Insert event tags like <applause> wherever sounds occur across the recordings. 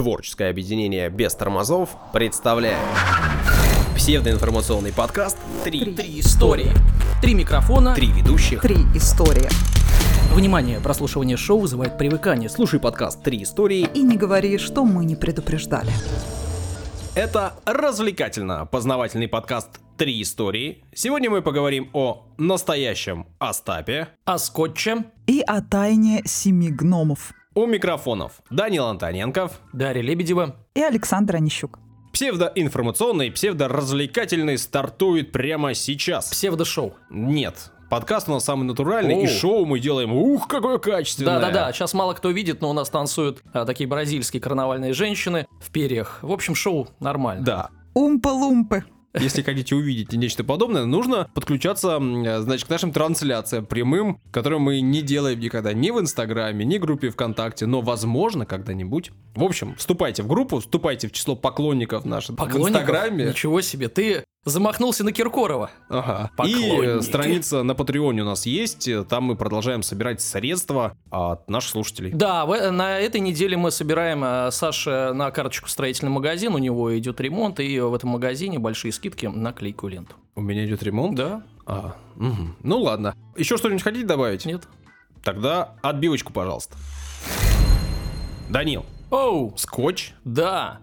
Творческое объединение без тормозов представляет псевдоинформационный подкаст «Три, Три истории. Три микрофона. три ведущих». Три истории. Внимание, прослушивание шоу вызывает привыкание. Слушай подкаст «Три истории». И не говори, что мы не предупреждали. Это развлекательно-познавательный подкаст «Три истории». Сегодня мы поговорим о настоящем Остапе. А скотче И о тайне семи гномов. У микрофонов Данил Антоненков. Дарья Лебедева. И Александр Онищук. Псевдоинформационный, псевдоразвлекательный стартует прямо сейчас. Псевдошоу. Нет, подкаст у нас самый натуральный, Оу. и шоу мы делаем, ух, какое качественное. Да-да-да, сейчас мало кто видит, но у нас танцуют а, такие бразильские карнавальные женщины в перьях. В общем, шоу нормально. Да. Умпа-лумпы. Если хотите увидеть нечто подобное, нужно подключаться, значит, к нашим трансляциям прямым, которые мы не делаем никогда ни в Инстаграме, ни в группе ВКонтакте, но, возможно, когда-нибудь. В общем, вступайте в группу, вступайте в число поклонников наших в? Инстаграме. Ничего себе, ты замахнулся на Киркорова. Ага. И Поклонники. э, страница на Патреоне у нас есть, э, там мы продолжаем собирать средства от наших слушателей. Да, в- на этой неделе мы собираем э, Саше на карточку строительный магазин, у него идет ремонт, и в этом магазине большие скидки на клейкую ленту. У меня идет ремонт? Да? А, мгм. Ну ладно. Еще что-нибудь хотите добавить? Нет? Тогда отбивочку, пожалуйста. Данил, Оу, скотч? да.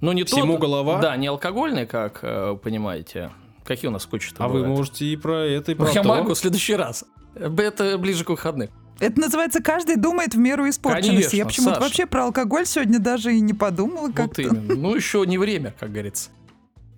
Но не Всему тот- голова? Да, не алкогольный, как э, понимаете. Какие у нас скотчи А вы можете и про это, и про Я то. могу в следующий раз. Это ближе к выходным. Это называется «каждый думает в меру испорченности». Конечно, Я почему-то Саша. вообще про алкоголь сегодня даже и не подумала Вот как-то. именно. Ну, еще не время, как говорится.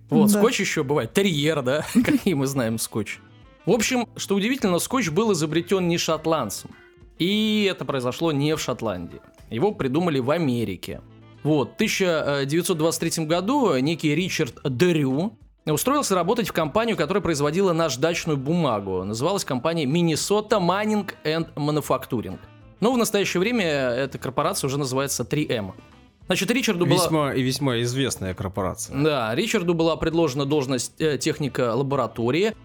Вот, Да. скотч еще бывает. Терьер, да? <laughs> Какие мы знаем скотч. В общем, что удивительно, скотч был изобретен не шотландцем. И это произошло не в Шотландии. Его придумали в Америке. Вот, в 1923 году некий Ричард Дрю устроился работать в компанию, которая производила наждачную бумагу. Называлась компания Minnesota Mining and Manufacturing. Но в настоящее время эта корпорация уже называется 3M. Значит, Ричарду была... Весьма и весьма известная корпорация. Да, Ричарду была предложена должность э, техника лаборатории.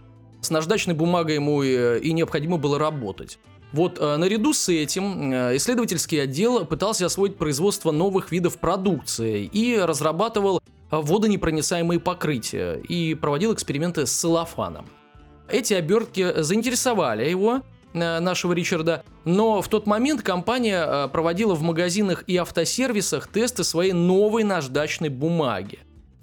С наждачной бумагой ему э, и необходимо было работать. Вот э, наряду с этим э, исследовательский отдел пытался освоить производство новых видов продукции и разрабатывал э, водонепроницаемые покрытия и проводил эксперименты с целлофаном. Эти обертки заинтересовали его, нашего Ричарда, но в тот момент компания проводила в магазинах и автосервисах тесты своей новой наждачной бумаги.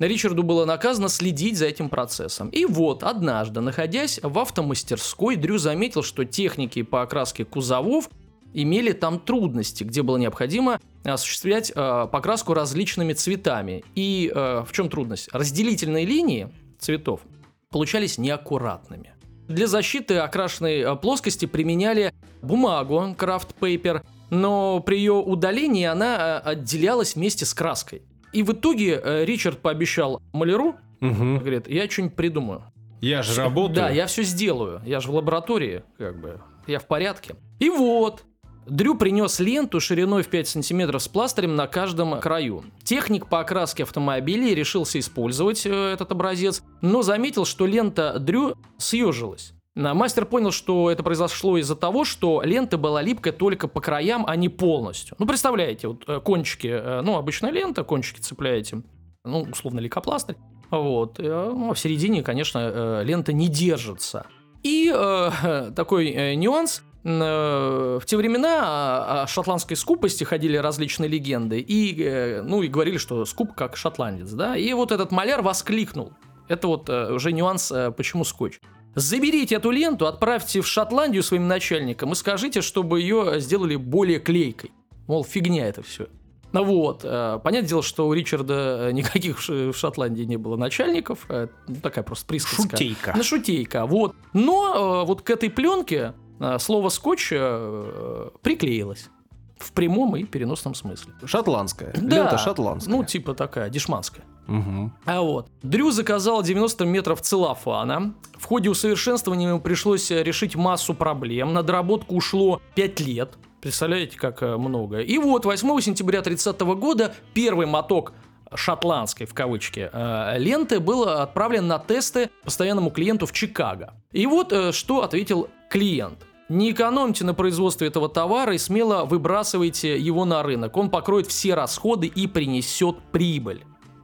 Ричарду было наказано следить за этим процессом. И вот, однажды, находясь в автомастерской, Дрю заметил, что техники по окраске кузовов имели там трудности, где было необходимо осуществлять э, покраску различными цветами. И э, в чем трудность? Разделительные линии цветов получались неаккуратными. Для защиты окрашенной э, плоскости применяли бумагу, крафт пейпер, но при ее удалении она э, отделялась вместе с краской. И в итоге э, Ричард пообещал маляру, Мгм. говорит, я что-нибудь придумаю. Я же работаю. Да, я все сделаю. Я же в лаборатории, как бы. Я в порядке. И вот. Дрю принес ленту шириной в 5 сантиметров с пластырем на каждом краю. Техник по окраске автомобилей решился использовать э, этот образец, но заметил, что лента Дрю съежилась. На- Мастер понял, что это произошло из-за того, что лента была липкая только по краям, а не полностью. Ну, представляете, вот э, кончики, э, ну, обычная лента, кончики цепляете, ну, условно, лейкопластырь, вот. э, Ну, а в середине, конечно, лента не держится. И э, <laughs> такой нюанс. В те времена о о шотландской скупости ходили различные легенды. И, ну, и говорили, что скуп как шотландец, да. И вот этот маляр воскликнул. Это вот уже нюанс, почему скотч. Заберите эту ленту, отправьте в Шотландию своим начальникам и скажите, чтобы ее сделали более клейкой. Мол, фигня это все. Ну вот, э, понятное дело, что у Ричарда э, никаких в Шотландии не было начальников, э, ну, такая просто присказка. Шутейка. На шутейка, вот. Но вот к этой пленке слово скотч приклеилось. В прямом и переносном смысле. Шотландская. Да. Лента шотландская. Ну, типа такая, дешманская. Мгм. А вот. Дрю заказал 90 метров целлофана. В ходе усовершенствования ему пришлось э, решить массу проблем. На доработку ушло 5 лет. Представляете, как э, много. И вот 8 сентября 30 года первый моток шотландской, в кавычки, э, ленты был отправлен на тесты постоянному клиенту в Чикаго. И вот что ответил клиент. Не экономьте на производстве этого товара и смело выбрасывайте его на рынок. Он покроет все расходы и принесет прибыль.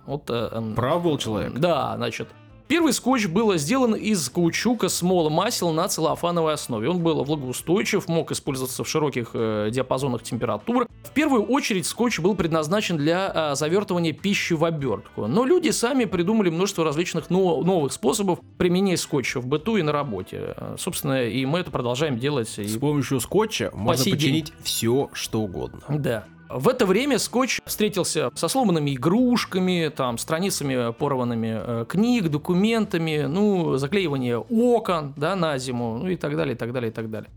Вот, э, Прав был человек. да, значит. Первый скотч был сделан из каучука, смола, масел на целлофановой основе. Он был влагоустойчив, мог использоваться в широких э, диапазонах температур. В первую очередь скотч был предназначен для э, завертывания пищи в обертку. Но люди сами придумали множество различных но- новых способов применения скотча в быту и на работе. Собственно, и мы это продолжаем делать. С помощью скотча можно сей день. починить все, что угодно. да. В это время скотч встретился со сломанными игрушками, там, страницами порванными э, книг, документами, ну, заклеивание окон, да, на зиму, ну и так далее, и так далее, и так далее.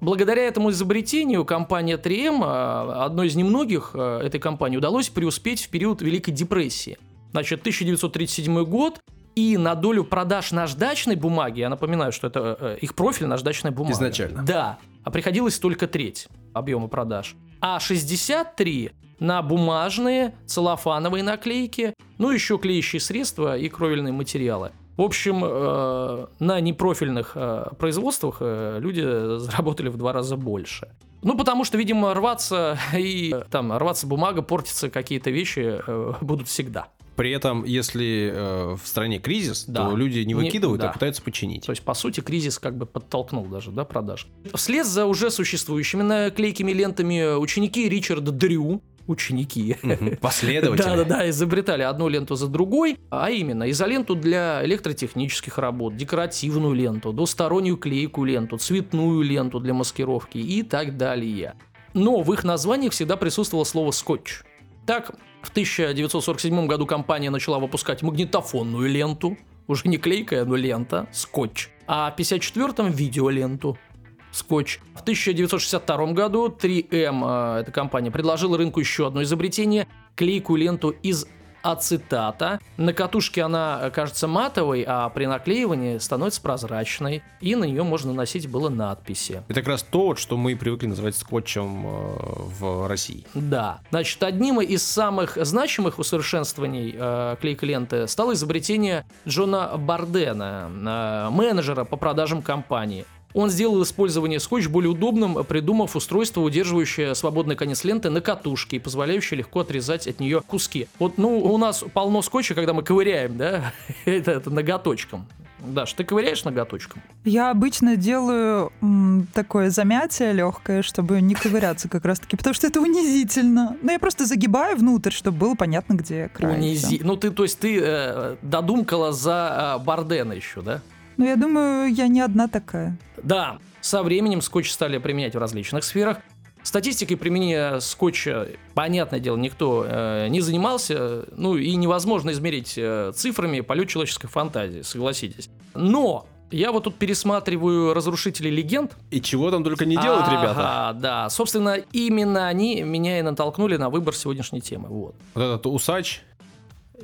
Благодаря этому изобретению компания 3M, э, одной из немногих э, этой компании, удалось преуспеть в период Великой депрессии. Значит, 1937 год, и на долю продаж наждачной бумаги, я напоминаю, что это э, их профиль наждачная бумага. Изначально. Да, а приходилось только треть объема продаж. А 63 на бумажные, целлофановые наклейки, ну еще клеящие средства и кровельные материалы. В общем, э, на непрофильных э, производствах э, люди заработали в два раза больше. Ну, потому что, видимо, рваться <laughs> и э, там рваться бумага, портиться какие-то вещи э, будут всегда. При этом, если э, в стране кризис, Да. то люди не Не- выкидывают, да. а пытаются починить. То есть, по сути, кризис как бы подтолкнул даже, да, продаж. Вслед за уже существующими наклейкими лентами ученики Ричарда Дрю, ученики. <laughs> Последователи. да-да-да, изобретали одну ленту за другой, а именно изоленту для электротехнических работ, декоративную ленту, двустороннюю клейкую ленту, цветную ленту для маскировки и так далее. Но в их названиях всегда присутствовало слово «скотч». Так, в 1947 году компания начала выпускать магнитофонную ленту, уже не клейкая, но лента, скотч. А в 1954-м видеоленту, скотч. В 1962 году 3M, э, эта компания, предложила рынку еще одно изобретение – клейкую ленту из ацетата. На катушке она э, кажется матовой, а при наклеивании становится прозрачной. И на нее можно наносить было надписи. Это как раз то, что мы привыкли называть скотчем э, в России. Да. Значит, одним из самых значимых усовершенствований э, клейкой ленты стало изобретение Джона Бардена, э, менеджера по продажам компании. Он сделал использование скотч более удобным, придумав устройство, удерживающее свободный конец ленты на катушке и позволяющее легко отрезать от нее куски. Вот, ну, у нас полно скотча, когда мы ковыряем, да, <laughs> это, это ноготочком. Даш, ты ковыряешь ноготочком? Я обычно делаю м, такое замятие легкое, чтобы не ковыряться как раз-таки, потому что это унизительно. Но я просто загибаю внутрь, чтобы было понятно, где край. Унизи- Ну, ты, то есть ты э, додумкала за э, Бардена еще, да? Ну, я думаю, я не одна такая. Да, со временем скотч стали применять в различных сферах. Статистикой применения скотча, понятное дело, никто э, не занимался, ну и невозможно измерить э, цифрами полет человеческой фантазии, согласитесь. Но я вот тут пересматриваю «Разрушители легенд». И чего там только не делают ребята. Ага, да, собственно, именно они меня и натолкнули на выбор сегодняшней темы. Вот. Вот этот усач.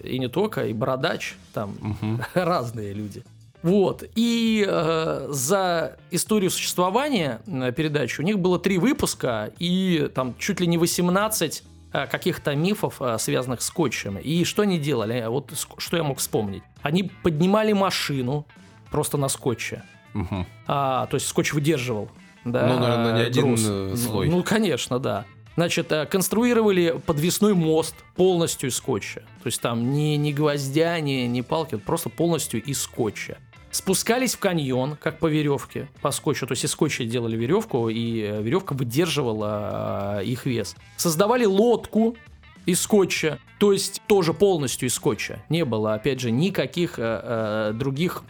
И не только, и бородач, там мгм. <laughs> разные люди. Вот. И э, за историю существования э, передачи у них было три выпуска и там чуть ли не 18 э, каких-то мифов, э, связанных с скотчем. И что они делали? Вот что я мог вспомнить? Они поднимали машину просто на скотче. Мгм. А, то есть скотч выдерживал. Да, Ну, наверное, не один, груз. Ну, слой. Ну, конечно, да. Значит, конструировали подвесной мост полностью из скотча. То есть там ни, ни гвоздя, ни, ни палки, просто полностью из скотча. Спускались в каньон, как по веревке, по скотчу. То есть из скотча делали веревку, и э, веревка выдерживала э, их вес. Создавали лодку из скотча, то есть тоже полностью из скотча. Не было, опять же, никаких э, э, других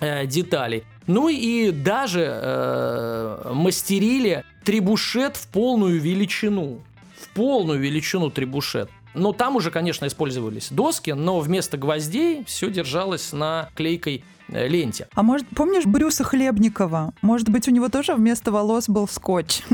э, деталей. Ну и даже э, мастерили трибушет в полную величину. В полную величину трибушет. Но там уже, конечно, использовались доски, но вместо гвоздей все держалось на клейкой ленте. А может, помнишь Брюса Хлебникова? Может быть, у него тоже вместо волос был скотч? <laughs>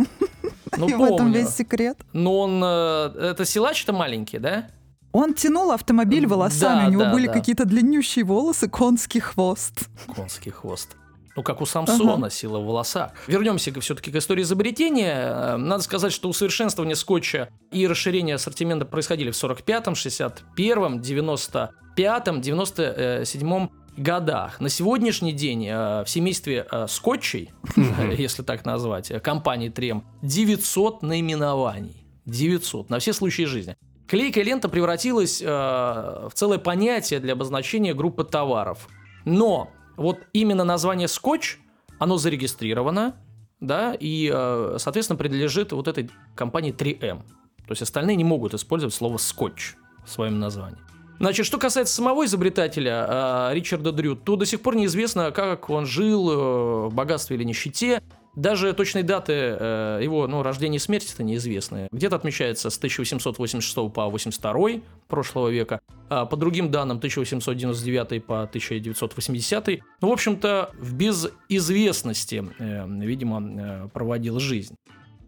Ну, И в этом помню. весь секрет. Но он... э, это силач-то маленький, да? Он тянул автомобиль волосами, Да, у него да, были да. какие-то длиннющие волосы, конский хвост. Конский хвост. Ну, как у Самсона, Ага. сила в волосах. Вернемся все-таки к истории изобретения. Э, Надо сказать, что усовершенствование скотча и расширение ассортимента происходили в 45-м, 61-м, 95-м, 97-м годах. На сегодняшний день э, в семействе э, скотчей, <laughs> если так назвать, э, компании Трем, 900 наименований. 900 на все случаи жизни. Клейкая лента превратилась э, в целое понятие для обозначения группы товаров. Но вот именно название скотч, оно зарегистрировано, да, и, э, соответственно, принадлежит вот этой компании 3M. То есть остальные не могут использовать слово скотч в своем названии. Значит, что касается самого изобретателя э, Ричарда Дрю, то до сих пор неизвестно, как он жил э, в богатстве или нищете. Даже точной даты э, его ну, рождения и смерти это неизвестны. Где-то отмечается с 1886 по 82 прошлого века, а по другим данным 1899 по 1980. Ну, в общем-то, в безизвестности, видимо, проводил жизнь.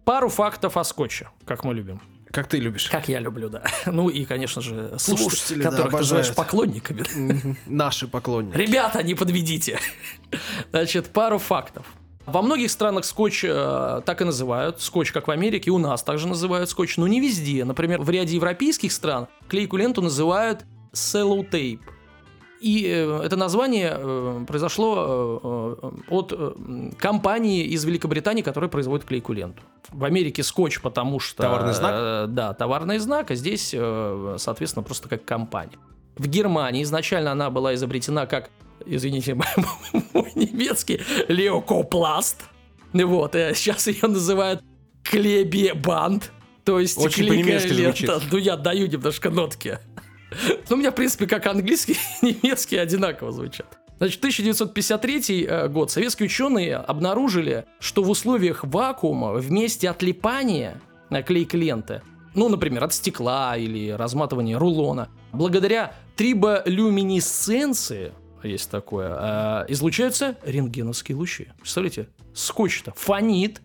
Пару фактов о скотче, как мы любим. Как ты любишь? Как я люблю, да. <laughs> Ну и, конечно же, слушатели, Слушатели, да, которых ты называешь поклонниками. <laughs> Наши поклонники. Ребята, не подведите. <laughs> Значит, пару фактов. Во многих странах скотч э, так и называют. Скотч, как в Америке, у нас также называют скотч, но не везде. Например, в ряде европейских стран клейкую ленту называют селлоутейп. И э, это название э, произошло э, от компании из Великобритании, которая производит клейкую ленту. В Америке скотч, потому что... Товарный знак? да, товарный знак, а здесь, соответственно, просто как компания. В Германии изначально она была изобретена как, извините, <laughs> мой, немецкий, леокопласт. Вот, сейчас ее называют клебебанд. То есть Очень по-немецки звучит. Ну, я даю немножко нотки. Ну, у меня, в принципе, как английский <laughs> и немецкий одинаково звучат. Значит, 1953 э, год советские ученые обнаружили, что в условиях вакуума вместе отлипания э, клейкой ленты, ну, например, от стекла или разматывания рулона, благодаря триболюминесценции, есть такое, э, излучаются рентгеновские лучи. Представляете? Скотч-то фонит.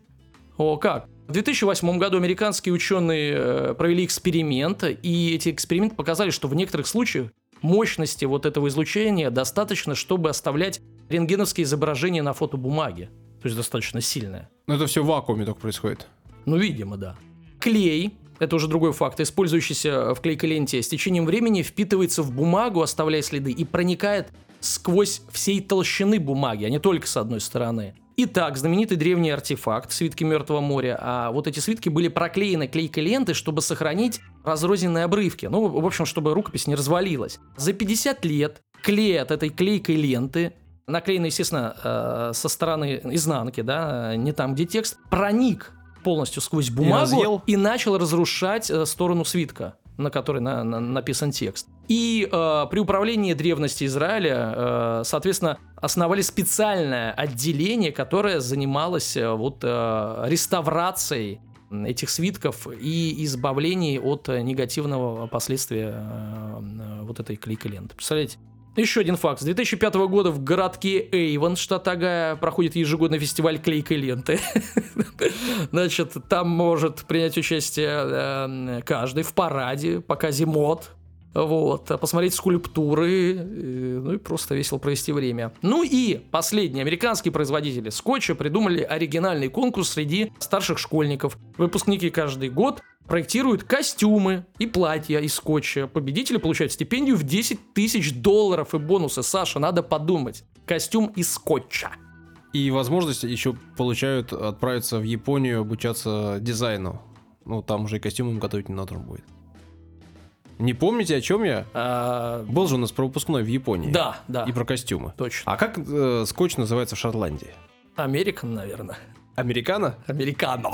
О, как? В 2008 году американские ученые э, провели эксперимент, и эти эксперименты показали, что в некоторых случаях мощности вот этого излучения достаточно, чтобы оставлять рентгеновские изображения на фотобумаге. То есть достаточно сильное. Но это все в вакууме только происходит. Ну, видимо, да. Клей, это уже другой факт, использующийся в клейкой ленте, с течением времени впитывается в бумагу, оставляя следы, и проникает сквозь всей толщины бумаги, а не только с одной стороны. Итак, знаменитый древний артефакт, свитки Мертвого моря, а вот эти свитки были проклеены клейкой лентой, чтобы сохранить разрозненные обрывки, ну, в общем, чтобы рукопись не развалилась. За 50 лет клей от этой клейкой ленты наклеенный, естественно, э, со стороны изнанки, да, не там, где текст, проник полностью сквозь бумагу разъел? и, начал разрушать э, сторону свитка, на которой на- на- написан текст. И э, при управлении древности Израиля, э, соответственно, основали специальное отделение, которое занималось э, вот э, реставрацией этих свитков и избавлений от негативного последствия э, вот этой клейкой ленты. Представляете? Еще один факт. С 2005 года в городке Эйвон, штат Огайо, проходит ежегодный фестиваль клейкой ленты. <laughs> Значит, там может принять участие э, каждый в параде, показе мод, вот, а посмотреть скульптуры, э, ну и просто весело провести время. Ну и последние американские производители скотча придумали оригинальный конкурс среди старших школьников. Выпускники каждый год проектируют костюмы и платья из скотча. Победители получают стипендию в 10 тысяч долларов и бонусы. Саша, надо подумать. Костюм из скотча. И возможность еще получают отправиться в Японию обучаться дизайну. Ну, там уже и костюм им готовить не надо будет. Не помните, о чем я? А, Был же у нас про выпускной в Японии. да, да, И про костюмы. точно. А как э, скотч называется в Шотландии? Американ, наверное. Американо? Американо.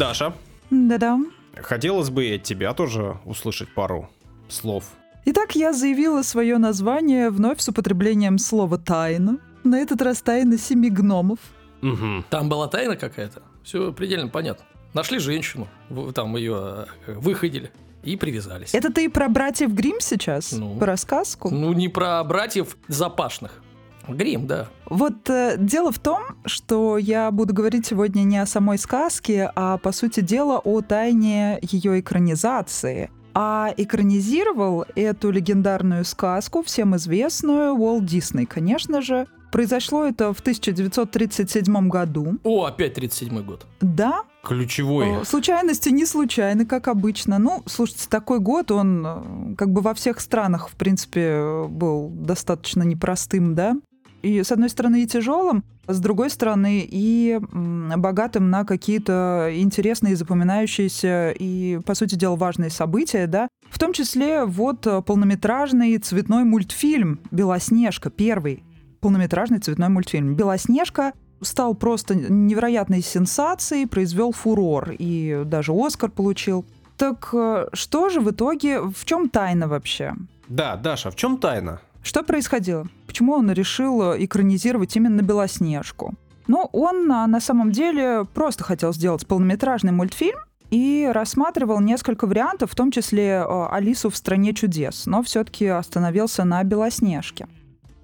Даша, Да-да. хотелось бы и от тебя тоже услышать пару слов. Итак, я заявила свое название вновь с употреблением слова «тайна». На этот раз тайна семи гномов. Угу. Там была тайна какая-то. Все предельно понятно. Нашли женщину, там ее э, выходили и привязались. Это ты про братьев Грим сейчас? Ну. Про сказку? Ну, не про братьев Запашных. Грим, да. Вот э, дело в том, что я буду говорить сегодня не о самой сказке, а по сути дела о тайне ее экранизации. А экранизировал эту легендарную сказку, всем известную, Уолт Дисней, конечно же. Произошло это в 1937 году. О, опять 37 год. Да, Ключевой. Случайности не случайны, как обычно. Ну, слушайте, такой год, он э, как бы во всех странах, в принципе, был достаточно непростым, да? И, с одной стороны, и тяжелым, с другой стороны, и богатым на какие-то интересные, запоминающиеся и, по сути дела, важные события, да? В том числе вот э, полнометражный цветной мультфильм «Белоснежка», первый полнометражный цветной мультфильм. «Белоснежка» стал просто невероятной сенсацией, произвел фурор и даже Оскар получил. Так э, что же в итоге, в чем тайна вообще? Да, Даша, в чем тайна? Что происходило? Почему он решил экранизировать именно Белоснежку? Ну, он а, на самом деле просто хотел сделать полнометражный мультфильм и рассматривал несколько вариантов, в том числе э, Алису в стране чудес, но все-таки остановился на Белоснежке.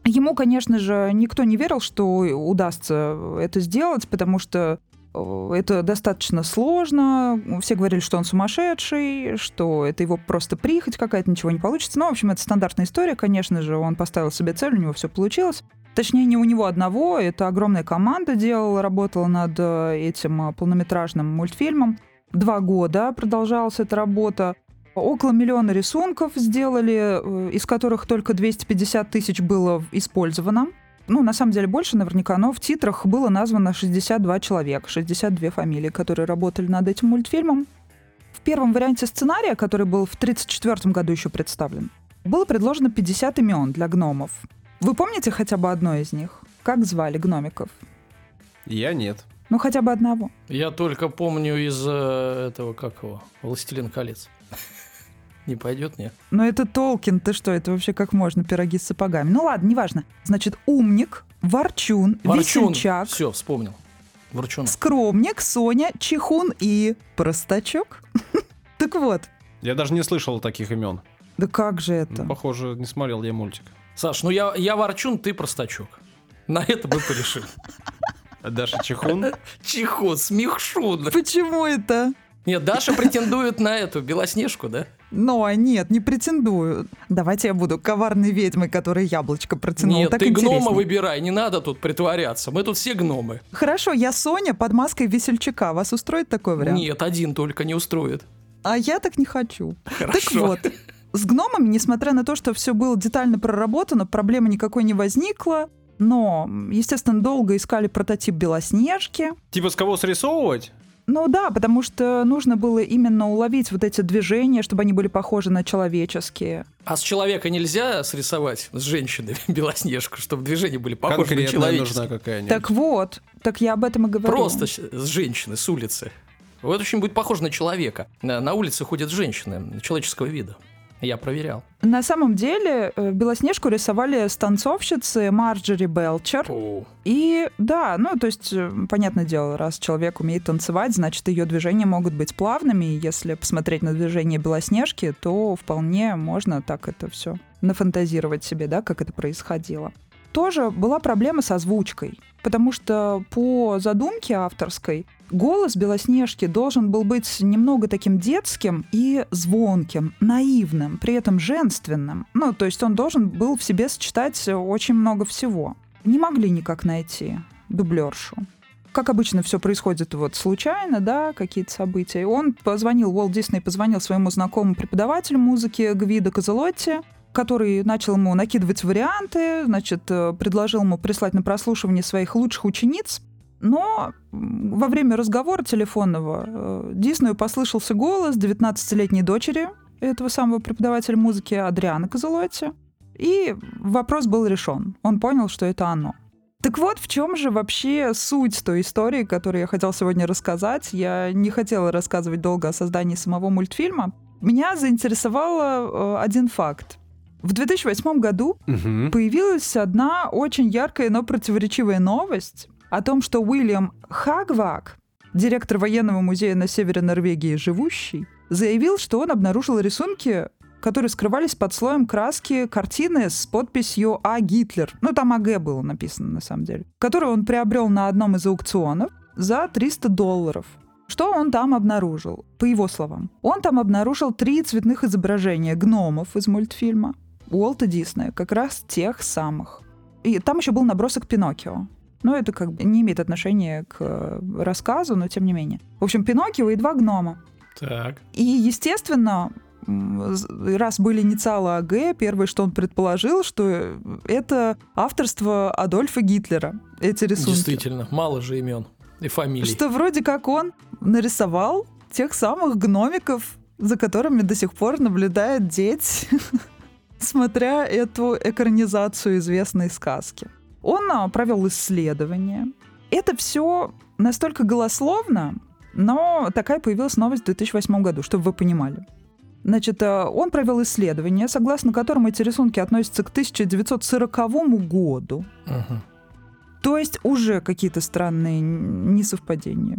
Ему, конечно же, никто не верил, что удастся это сделать, потому что э, это достаточно сложно. Все говорили, что он сумасшедший, что это его просто прихоть какая-то, ничего не получится. Ну, в общем, это стандартная история, конечно же. Он поставил себе цель, у него все получилось. Точнее, не у него одного, это огромная команда делала, работала над э, этим э, полнометражным мультфильмом. Два года продолжалась эта работа. Около миллиона рисунков сделали, э, из которых только 250 тысяч было использовано. Ну, на самом деле больше наверняка, но в титрах было названо 62 человека, 62 фамилии, которые работали над этим мультфильмом. В первом варианте сценария, который был в 1934 году еще представлен, было предложено 50 имен для гномов. Вы помните хотя бы одно из них? Как звали гномиков? Я нет. Ну, хотя бы одного. Я только помню из э, этого, как его, «Властелин колец». Не пойдет, нет? Но это Толкин, ты что, это вообще как можно, пироги с сапогами? Ну ладно, неважно. Значит, умник, ворчун, Ворчун. весельчак, Все, вспомнил. Ворчун. скромник, Соня, чихун и простачок. <laughs> Так вот, Я даже не слышал таких имен. да как же Ну, это? Похоже, не смотрел я мультик. Саш, ну я, я ворчун, ты простачок. На это мы порешим. Даша Чехун. Чихун, смехшун. Почему это? Нет, Даша претендует на эту Белоснежку, да? Но нет, не претендую. Давайте я буду коварной ведьмой, которая яблочко протянула. Нет, так ты гнома интересней. выбирай, не надо тут притворяться. Мы тут все гномы. Хорошо, я Соня под маской весельчака. Вас устроит такой вариант? Нет, один только не устроит. А я так не хочу. Так Хорошо. вот, с гномами, несмотря на то, что все было детально проработано, проблемы никакой не возникло. Но, естественно, долго искали прототип Белоснежки. Типа с кого срисовывать? Ну да, потому что нужно было именно уловить вот эти движения, чтобы они были похожи на человеческие. А с человека нельзя срисовать с женщины <laughs> Белоснежку, чтобы движения были похожи на Конкретная человеческие? нужна какая-нибудь. Так вот, так я об этом и говорю. Просто с женщины, с улицы. Вот очень будет похоже на человека. На, на улице ходят женщины человеческого вида. Я проверял. На самом деле э, Белоснежку рисовали станцовщицы Марджери Белчер. О, И да, ну то есть, э, понятное дело, раз человек умеет танцевать, значит ее движения могут быть плавными. И если посмотреть на движение Белоснежки, то вполне можно так это все нафантазировать себе, да, как это происходило. Тоже была проблема с озвучкой, потому что по задумке авторской голос Белоснежки должен был быть немного таким детским и звонким, наивным, при этом женственным. Ну, то есть он должен был в себе сочетать очень много всего. Не могли никак найти дублершу. Как обычно все происходит вот случайно, да, какие-то события. Он позвонил, Уолт Дисней позвонил своему знакомому преподавателю музыки Гвидо Козелотти, который начал ему накидывать варианты, значит, э, предложил ему прислать на прослушивание своих лучших учениц. Но во время разговора телефонного э, Диснею послышался голос 19-летней дочери этого самого преподавателя музыки Адриана Козелотти. И вопрос был решен. Он понял, что это оно. Так вот, в чем же вообще суть той истории, которую я хотела сегодня рассказать? Я не хотела рассказывать долго о создании самого мультфильма. Меня заинтересовал э, один факт. В 2008 году Мгм. появилась одна очень яркая, но противоречивая новость о том, что Уильям Хагвак, директор военного музея на севере Норвегии, живущий, заявил, что он обнаружил рисунки, которые скрывались под слоем краски картины с подписью «А. Гитлер». Ну, там АГ было написано, на самом деле. Которую он приобрел на одном из аукционов за 300 долларов. Что он там обнаружил? По его словам. Он там обнаружил три цветных изображения гномов из мультфильма Уолта Диснея, как раз тех самых. и там еще был набросок Пиноккио. Но это как бы не имеет отношения к э, рассказу, но тем не менее. В общем, Пиноккио и два гнома. Так. И, естественно, раз были инициалы АГ, первое, что он предположил, что это авторство Адольфа Гитлера, эти рисунки. Действительно, мало же имен и фамилий. Что вроде как он нарисовал тех самых гномиков, за которыми до сих пор наблюдают дети, <laughs> смотря эту экранизацию известной сказки. Он а, провел исследование. Это все настолько голословно, но такая появилась новость в 2008 году, чтобы вы понимали. Значит, э, он провел исследование, согласно которому эти рисунки относятся к 1940 году. Мгм. То есть уже какие-то странные несовпадения.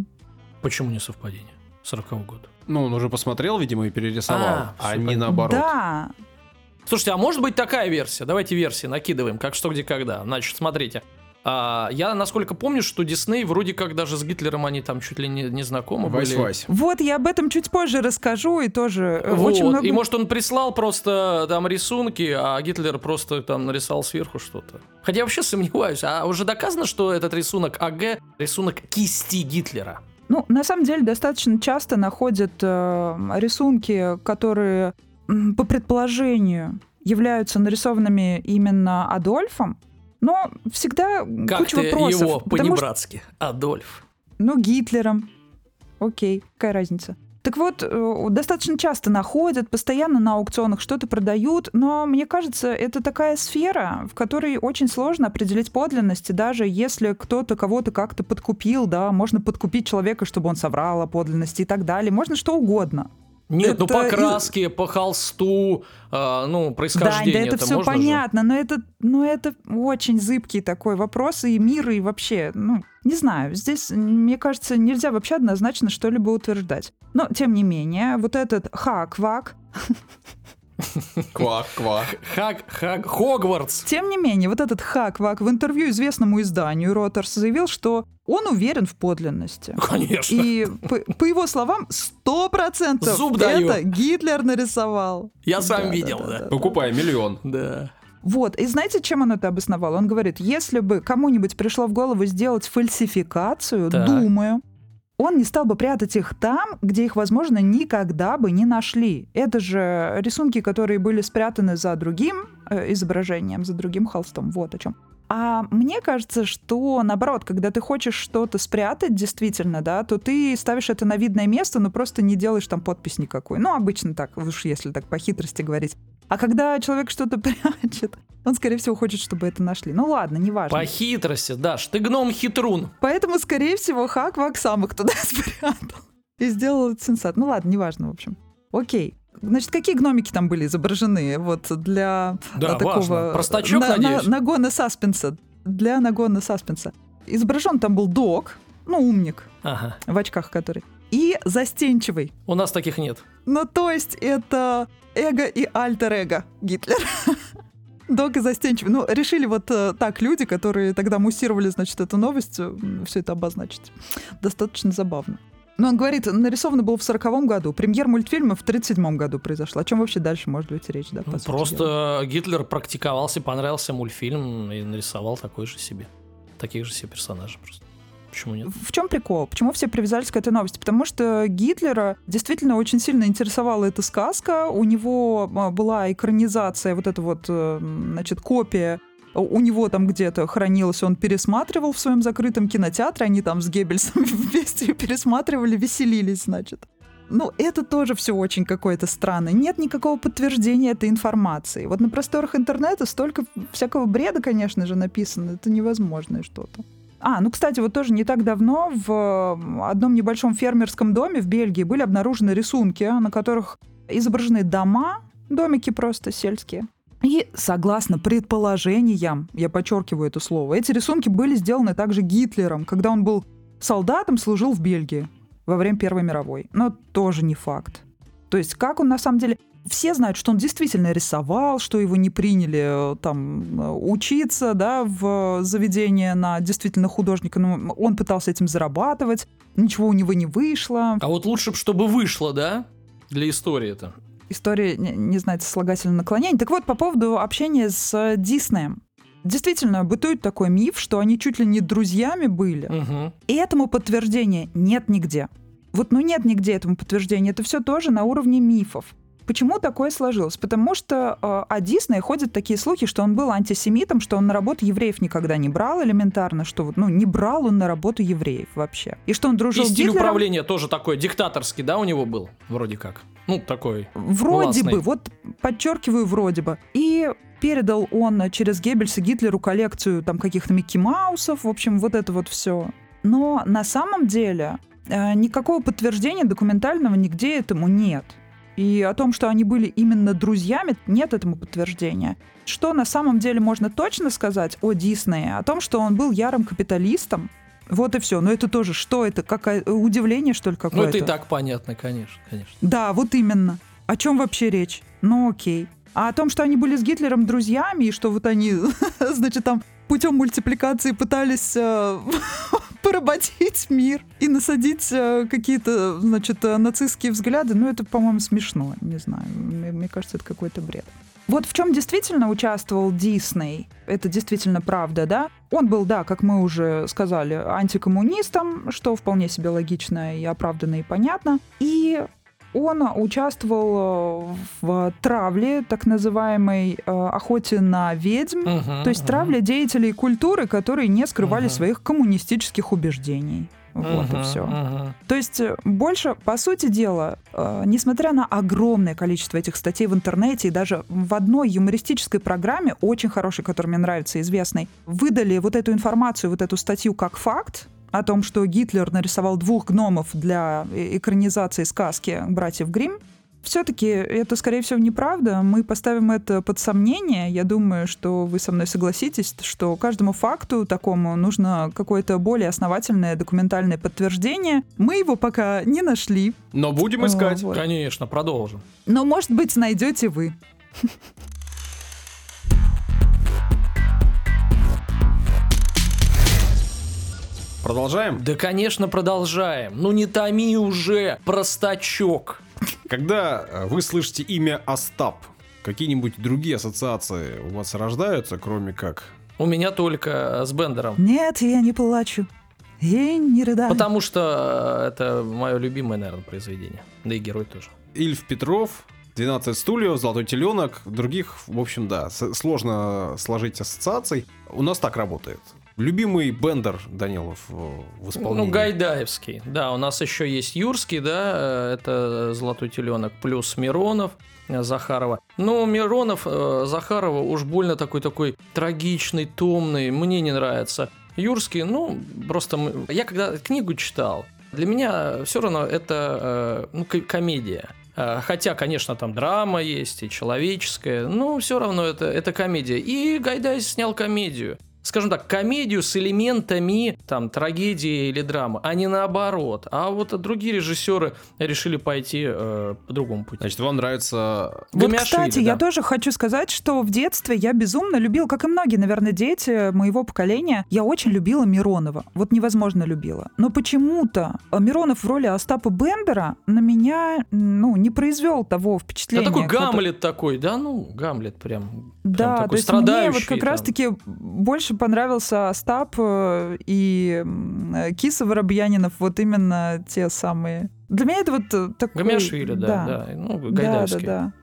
Почему не совпадение? 40 года. Ну, он уже посмотрел, видимо, и перерисовал, А, а, не наоборот. Да, Слушайте, а может быть такая версия? Давайте версии накидываем, как что, где, когда. Значит, смотрите. А, я, насколько помню, что Дисней вроде как даже с Гитлером они там чуть ли не, не знакомы были. Вась-Вась. вот я об этом чуть позже расскажу и тоже э, Вот, очень много... И может он прислал просто там рисунки, а Гитлер просто там нарисовал сверху что-то. Хотя я вообще сомневаюсь, а уже доказано, что этот рисунок АГ рисунок кисти Гитлера. Ну, на самом деле, достаточно часто находят э, рисунки, которые, по предположению, являются нарисованными именно Адольфом, но всегда Как куча ты вопросов. его потому что- по-небратски? Адольф. Ну, Гитлером. Окей, какая разница? Так вот, э, достаточно часто находят, постоянно на аукционах что-то продают, но мне кажется, это такая сфера, в которой очень сложно определить подлинность, и даже если кто-то кого-то как-то подкупил, да, можно подкупить человека, чтобы он соврал о подлинности и так далее, можно что угодно. Нет, ну Это по и- краске, по холсту, а, ну, Да, происхождение да, это все можно же. понятно, но это, но это очень зыбкий такой вопрос, и мир, и вообще, ну, не знаю, здесь, мне кажется, нельзя вообще однозначно что-либо утверждать. Но, тем не менее, вот этот хак-вак, <laughs> Квак-квак. Хаг, Хаг, Хогвартс. тем не менее, вот этот хак-вак в интервью известному изданию Ротерс заявил, что он уверен в подлинности. Конечно. И по, по его словам, сто процентов Зуб даю. это Гитлер нарисовал. Я сам Да, видел, да, да. да, да. Покупай миллион. Да. Вот, и знаете, чем он это обосновал? Он говорит, если бы кому-нибудь пришло в голову сделать фальсификацию, Так. думаю, он не стал бы прятать их там, где их, возможно, никогда бы не нашли. Это же рисунки, которые были спрятаны за другим э, изображением, за другим холстом. Вот о чем. А мне кажется, что наоборот, когда ты хочешь что-то спрятать действительно, да, то ты ставишь это на видное место, но просто не делаешь там подпись никакой. Ну, обычно так, уж если так по хитрости говорить. А когда человек что-то <laughs> прячет, он, скорее всего, хочет, чтобы это нашли. Ну ладно, неважно. По хитрости, Даш, ты гном-хитрун. Поэтому, скорее всего, Хак-Вак сам их туда <laughs> спрятал. И сделал этот сенсат. Ну ладно, неважно, в общем. Окей. Значит, какие гномики там были изображены вот для Да, а, такого... важно. Простачок, на- на- надеюсь? нагона саспенса. Для нагона саспенса. Изображен там был док, ну, умник, Ага. в очках который, и застенчивый. У нас таких нет. Ну, то есть это эго и альтер-эго Гитлер. <laughs> Док и застенчивый. Ну, решили вот э, так люди, которые тогда муссировали, значит, эту новость, все это обозначить. Достаточно забавно. Но он говорит, нарисовано было в сороковом году, премьер мультфильма в 37 году произошла. О чем вообще дальше может быть речь, да? Ну, сути дела? Просто Гитлер практиковался, понравился мультфильм и нарисовал такой же себе. Таких же себе персонажей просто. Почему нет? В чем прикол? Почему все привязались к этой новости? Потому что Гитлера действительно очень сильно интересовала эта сказка. У него а, была экранизация, вот эта вот, э, значит, копия у него там где-то хранилась, он пересматривал в своем закрытом кинотеатре, они там с Геббельсом <laughs> вместе пересматривали, веселились, значит. Ну, это тоже все очень какое-то странное. Нет никакого подтверждения этой информации. Вот на просторах интернета столько всякого бреда, конечно же, написано. Это невозможное что-то. А, ну, кстати, вот тоже не так давно в одном небольшом фермерском доме в Бельгии были обнаружены рисунки, на которых изображены дома, домики просто сельские. И согласно предположениям, я подчеркиваю это слово, эти рисунки были сделаны также Гитлером, когда он был солдатом, служил в Бельгии во время Первой мировой. Но тоже не факт. То есть как он на самом деле... Все знают, что он действительно рисовал, что его не приняли э, там э, учиться, да, в заведение на действительно художника. Но он пытался этим зарабатывать, ничего у него не вышло. А вот лучше, б, чтобы вышло, да? Для истории это. История не, не знает сослагательного наклонения. Так вот, по поводу общения с Диснеем. Действительно, бытует такой миф, что они чуть ли не друзьями были. Мгм. И этому подтверждения нет нигде. Вот ну нет нигде этому подтверждения. Это все тоже на уровне мифов. Почему такое сложилось? Потому что э, о Диснее ходят такие слухи, что он был антисемитом, что он на работу евреев никогда не брал элементарно, что вот, ну, не брал он на работу евреев вообще. И что он И дружил с стиль Гитлером. управления тоже такой диктаторский, да, у него был? Вроде как. Ну, такой. Вроде Властный. бы, вот подчеркиваю, вроде бы. И передал он через Геббельса Гитлеру коллекцию там каких-то Микки Маусов, в общем, вот это вот все. Но на самом деле э, никакого подтверждения документального нигде этому нет. И о том, что они были именно друзьями, нет этому подтверждения. Что на самом деле можно точно сказать о Диснее? О том, что он был ярым капиталистом. Вот и все. Но это тоже что это? Какое удивление, что ли, Ну, какое-то? это и так понятно, конечно, конечно. Да, вот именно. О чем вообще речь? Ну окей. А о том, что они были с Гитлером друзьями, и что вот они, <laughs> значит, там путем мультипликации пытались э, <laughs> поработить мир и насадить э, какие-то, значит, э, нацистские взгляды, ну это, по-моему, смешно, не знаю. Мне, мне кажется, это какой-то бред. Вот в чем действительно участвовал Дисней, это действительно правда, да? Он был, да, как мы уже сказали, антикоммунистом, что вполне себе логично и оправданно и понятно. И он участвовал э, в травле, так называемой э, охоте на ведьм, Мгм, то есть мгм. травле деятелей культуры, которые не скрывали Мгм. своих коммунистических убеждений. Вот и Мгм, все. мгм. То есть э, больше, по сути дела, э, несмотря на огромное количество этих статей в интернете и даже в одной юмористической программе, очень хорошей, которая мне нравится, известной, выдали вот эту информацию, вот эту статью как факт о том, что Гитлер нарисовал двух гномов для э- экранизации сказки «Братьев Гримм», все-таки это, скорее всего, неправда. Мы поставим это под сомнение. Я думаю, что вы со мной согласитесь, что каждому факту такому нужно какое-то более основательное документальное подтверждение. Мы его пока не нашли, Но будем искать. Вот. Конечно, продолжим. но, может быть, найдете вы. Продолжаем. Да, конечно, продолжаем. Ну не томи уже, простачок. Когда э, вы слышите имя Остап, какие-нибудь другие ассоциации у вас рождаются, кроме как... У меня только с Бендером. Нет, я не плачу. И не рыдаю. Потому что э, это мое любимое, наверное, произведение. Да и герой тоже. Ильф Петров, 12 стульев, Золотой теленок, других, в общем, да, сложно сложить ассоциаций. У нас так работает. Любимый Бендер Данилов э, в исполнении. Ну, Гайдаевский. Да, у нас еще есть Юрский, да, э, это Золотой теленок, плюс Миронов. э, Захарова. Но Миронов, э, Захарова уж больно такой такой трагичный, томный, мне не нравится. Юрский, ну, просто мы- я когда книгу читал, для меня все равно это ну, ко- комедия. Хотя, конечно, там драма есть и человеческая, но все равно это, это комедия. И Гайдай снял комедию. Скажем так, комедию с элементами там трагедии или драмы, а не наоборот. А вот другие режиссеры решили пойти э, по другому пути. Значит, вам нравится... Вот, Гамяшвили, кстати, да. я тоже хочу сказать, что в детстве я безумно любил, как и многие, наверное, дети моего поколения, я очень любила Миронова. Вот невозможно любила. Но почему-то Миронов в роли Остапа Бендера на меня, ну, не произвел того Да впечатления. такой которое- Гамлет такой, да, ну, Гамлет прям. Да, такой то есть мне вот как раз-таки больше понравился Остап э, и э, Киса Воробьянинов, вот именно те самые. Для меня это вот э, такой... Гамяшвили, да, да, ну, Да, да, Гайдаевский. да.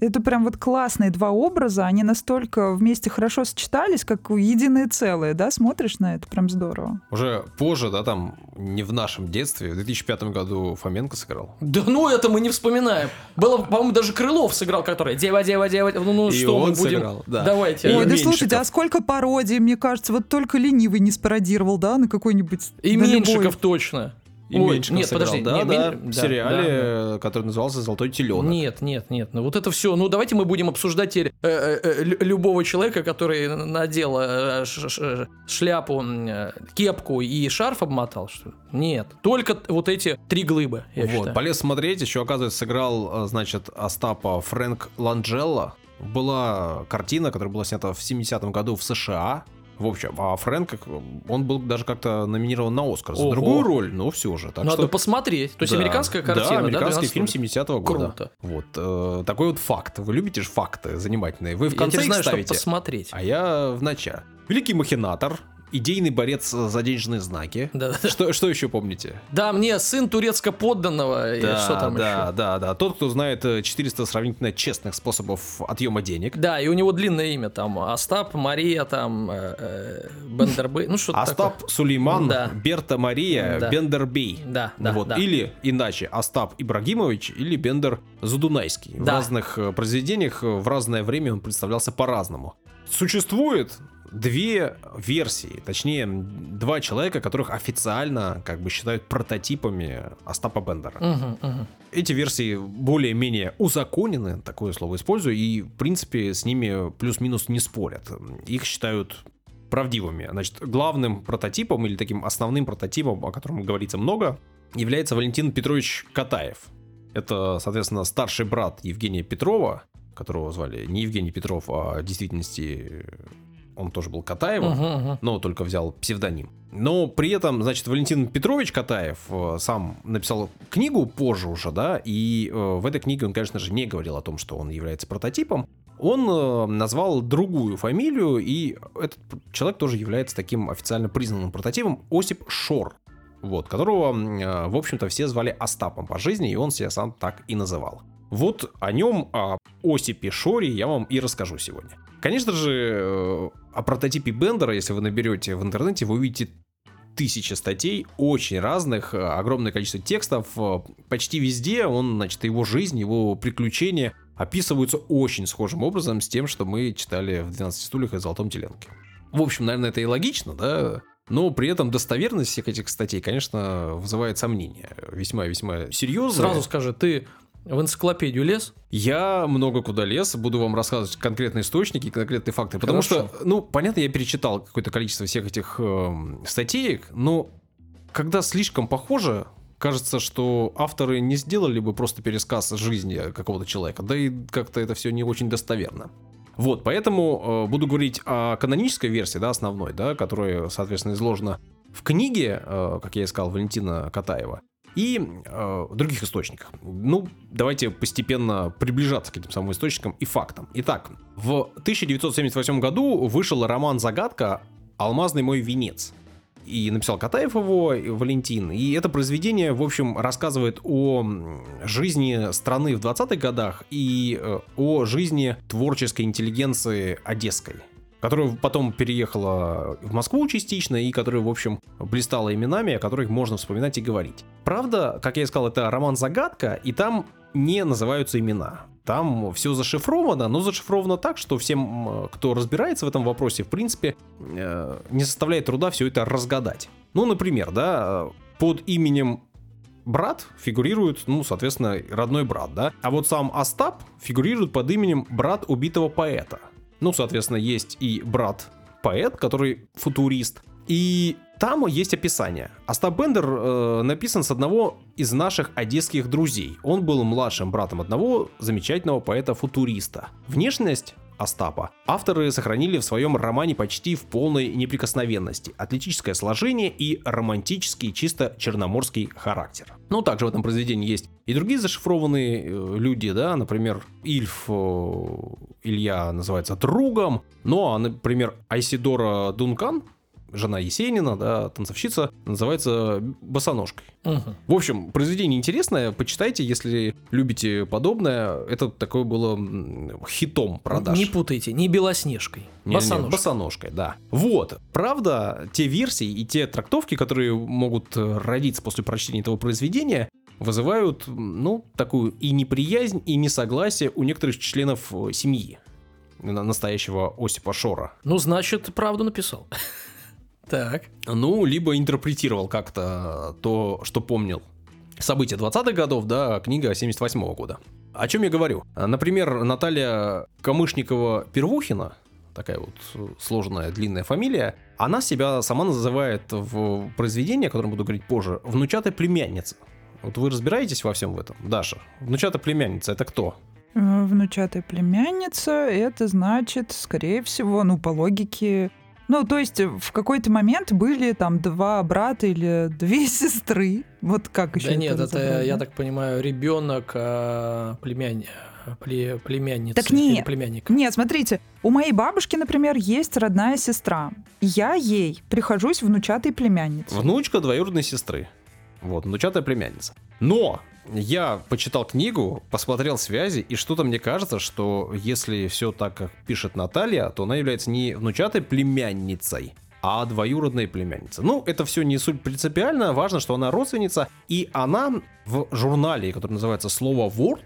Это прям вот классные два образа, они настолько вместе хорошо сочетались, как единое целое, да, смотришь на это, прям здорово. Уже позже, да, там, не в нашем детстве, в 2005 году Фоменко сыграл. Да ну это мы не вспоминаем. Было, по-моему, даже Крылов сыграл, который дева, дева, дева. Ну, ну И что мы он будем. сыграл, да. Давайте. Ой, да Меньшиков. слушайте, а сколько пародий, мне кажется, вот только ленивый не спародировал, да, на какой-нибудь... И любой. Меньшиков точно. И Ой, Меньшиков нет, сыграл, подожди, да, не, да, Мен- в да, сериале, да, э, который назывался «Золотой теленок». Нет, нет, нет. Ну вот это все. Ну давайте мы будем обсуждать теперь э, э, э, лю- любого человека, который надел э, ш- ш- шляпу, э, кепку и шарф обмотал, что ли? Нет. Только вот эти три глыбы, я вот, считаю. полез смотреть, еще, оказывается, сыграл, э, значит, Остапа Фрэнк Ланджелло. Была картина, которая была снята в 70-м году в США. В общем, а Фрэнк, он был даже как-то номинирован на Оскар за Ого. другую роль, но все же. Так Надо что... посмотреть. То есть Да. американская картина, Да, да? американский 12 фильм года? 70-го года. Круто. Вот. э, такой вот факт. Вы любите же факты занимательные. Вы в Я конце теперь их знаю, что ставите, посмотреть. а я в начале. Великий махинатор, идейный борец за денежные знаки. Да, Что, что еще помните? Да, мне сын турецко-подданного, и что там да, еще? да, да. Тот, кто знает э, 400 сравнительно честных способов отъема денег. Да, и у него длинное имя там Остап, Мария, там э, э, Бендербей, ну что-то Остап такое. Сулейман, Да. Берта Мария, Да. Бендербей. Да, да, вот. да. Или иначе Остап Ибрагимович или Бендер Задунайский. В Да. разных э, произведениях э, в разное время он представлялся по-разному. Существует две версии, точнее два человека, которых официально как бы считают прототипами Остапа Бендера. Мгм, мгм. Эти версии более-менее узаконены, такое слово использую, и, в принципе, с ними плюс-минус не спорят. Их считают правдивыми. Значит, главным прототипом или таким основным прототипом, о котором говорится много, является Валентин Петрович Катаев. Это, соответственно, старший брат Евгения Петрова, которого звали не Евгений Петров, а в действительности он тоже был Катаевым Мгм, мгм. но только взял псевдоним. Но при этом, значит, Валентин Петрович Катаев э, сам написал книгу позже уже, да, и э, в этой книге он, конечно же, не говорил о том, что он является прототипом. Он э, назвал другую фамилию, и этот человек тоже является таким официально признанным прототипом Осип Шор, вот, которого, э, в общем-то, все звали Остапом по жизни, и он себя сам так и называл. Вот о нем, о Осипе Шоре я вам и расскажу сегодня. Конечно же, э, о прототипе Бендера, если вы наберете в интернете, вы увидите тысячи статей, очень разных, э, огромное количество текстов. э, Почти везде он, значит, его жизнь, его приключения описываются очень схожим образом с тем, что мы читали в «12 стульях» и «Золотом теленке». В общем, наверное, это и логично, да? Но при этом достоверность всех этих статей, конечно, вызывает сомнения. Весьма-весьма серьезно. Сразу скажи, ты в энциклопедию лез? Я много куда лез, буду вам рассказывать конкретные источники, конкретные факты, потому Хорошо. что, ну, понятно, я перечитал какое-то количество всех этих эм, статеек, но когда слишком похоже, кажется, что авторы не сделали бы просто пересказ жизни какого-то человека, да и как-то это все не очень достоверно. Вот, поэтому э, буду говорить о канонической версии, да, основной, да, которая, соответственно, изложена в книге, э, как я и сказал, Валентина Катаева, и э, других источниках. Ну, давайте постепенно приближаться к этим самым источникам и фактам. Итак, в 1978 году вышел роман «Загадка. Алмазный мой венец». И написал Катаев его, и Валентин. И это произведение, в общем, рассказывает о жизни страны в 20-х годах и э, о жизни творческой интеллигенции одесской которая потом переехала в Москву частично и которая, в общем, блистала именами, о которых можно вспоминать и говорить. Правда, как я и сказал, это роман-загадка, и там не называются имена. Там все зашифровано, но зашифровано так, что всем, кто разбирается в этом вопросе, в принципе, э, не составляет труда все это разгадать. Ну, например, да, под именем брат фигурирует, ну, соответственно, родной брат, да. А вот сам Остап фигурирует под именем брат убитого поэта. Ну, соответственно, есть и брат поэт, который футурист. И там есть описание. Остап Бендер э, написан с одного из наших одесских друзей. Он был младшим братом одного замечательного поэта-футуриста. Внешность Остапа авторы сохранили в своем романе почти в полной неприкосновенности. Атлетическое сложение и романтический чисто черноморский характер. Но также в этом произведении есть и другие зашифрованные э, люди, да, например, Ильф э, Илья называется другом, ну а, например, Айсидора Дункан, жена Есенина, да, танцовщица, называется босоножкой. Мгм. В общем, произведение интересное, почитайте, если любите подобное. Это такое было хитом продаж. Не путайте, не белоснежкой. Не-не-не, Босоножкой. босоножкой, да. Вот. Правда, те версии и те трактовки, которые могут э, родиться после прочтения этого произведения, вызывают, ну, такую и неприязнь, и несогласие у некоторых членов э, семьи на- настоящего Осипа Шора. Ну, значит, правду написал. <laughs> Так. Ну, либо интерпретировал как-то то, что помнил. События 20-х годов, да, книга 78-го года. О чем я говорю? Например, Наталья Камышникова-Первухина, такая вот сложная, длинная фамилия, она себя сама называет в произведении, о котором буду говорить позже, внучатой племянница. Вот вы разбираетесь во всем в этом, Даша? Внучатая племянница это кто? Э, Внучатая племянница, это значит, скорее всего, ну, по логике, Ну, то есть в какой-то момент были там два брата или <laughs> две сестры. Вот как еще Да нет, это, я так понимаю, ребенок а, племянник. Пле, племянница Так нет. или племянник. Нет, смотрите, у моей бабушки, например, есть родная сестра. Я ей прихожусь внучатой племянницей. Внучка двоюродной сестры. Вот, внучатая племянница. Но я почитал книгу, посмотрел связи, и что-то мне кажется, что если все так, как пишет Наталья, то она является не внучатой племянницей, а двоюродной племянницей. Ну, это все не суть принципиально, важно, что она родственница, и она в журнале, который называется «Слово Word»,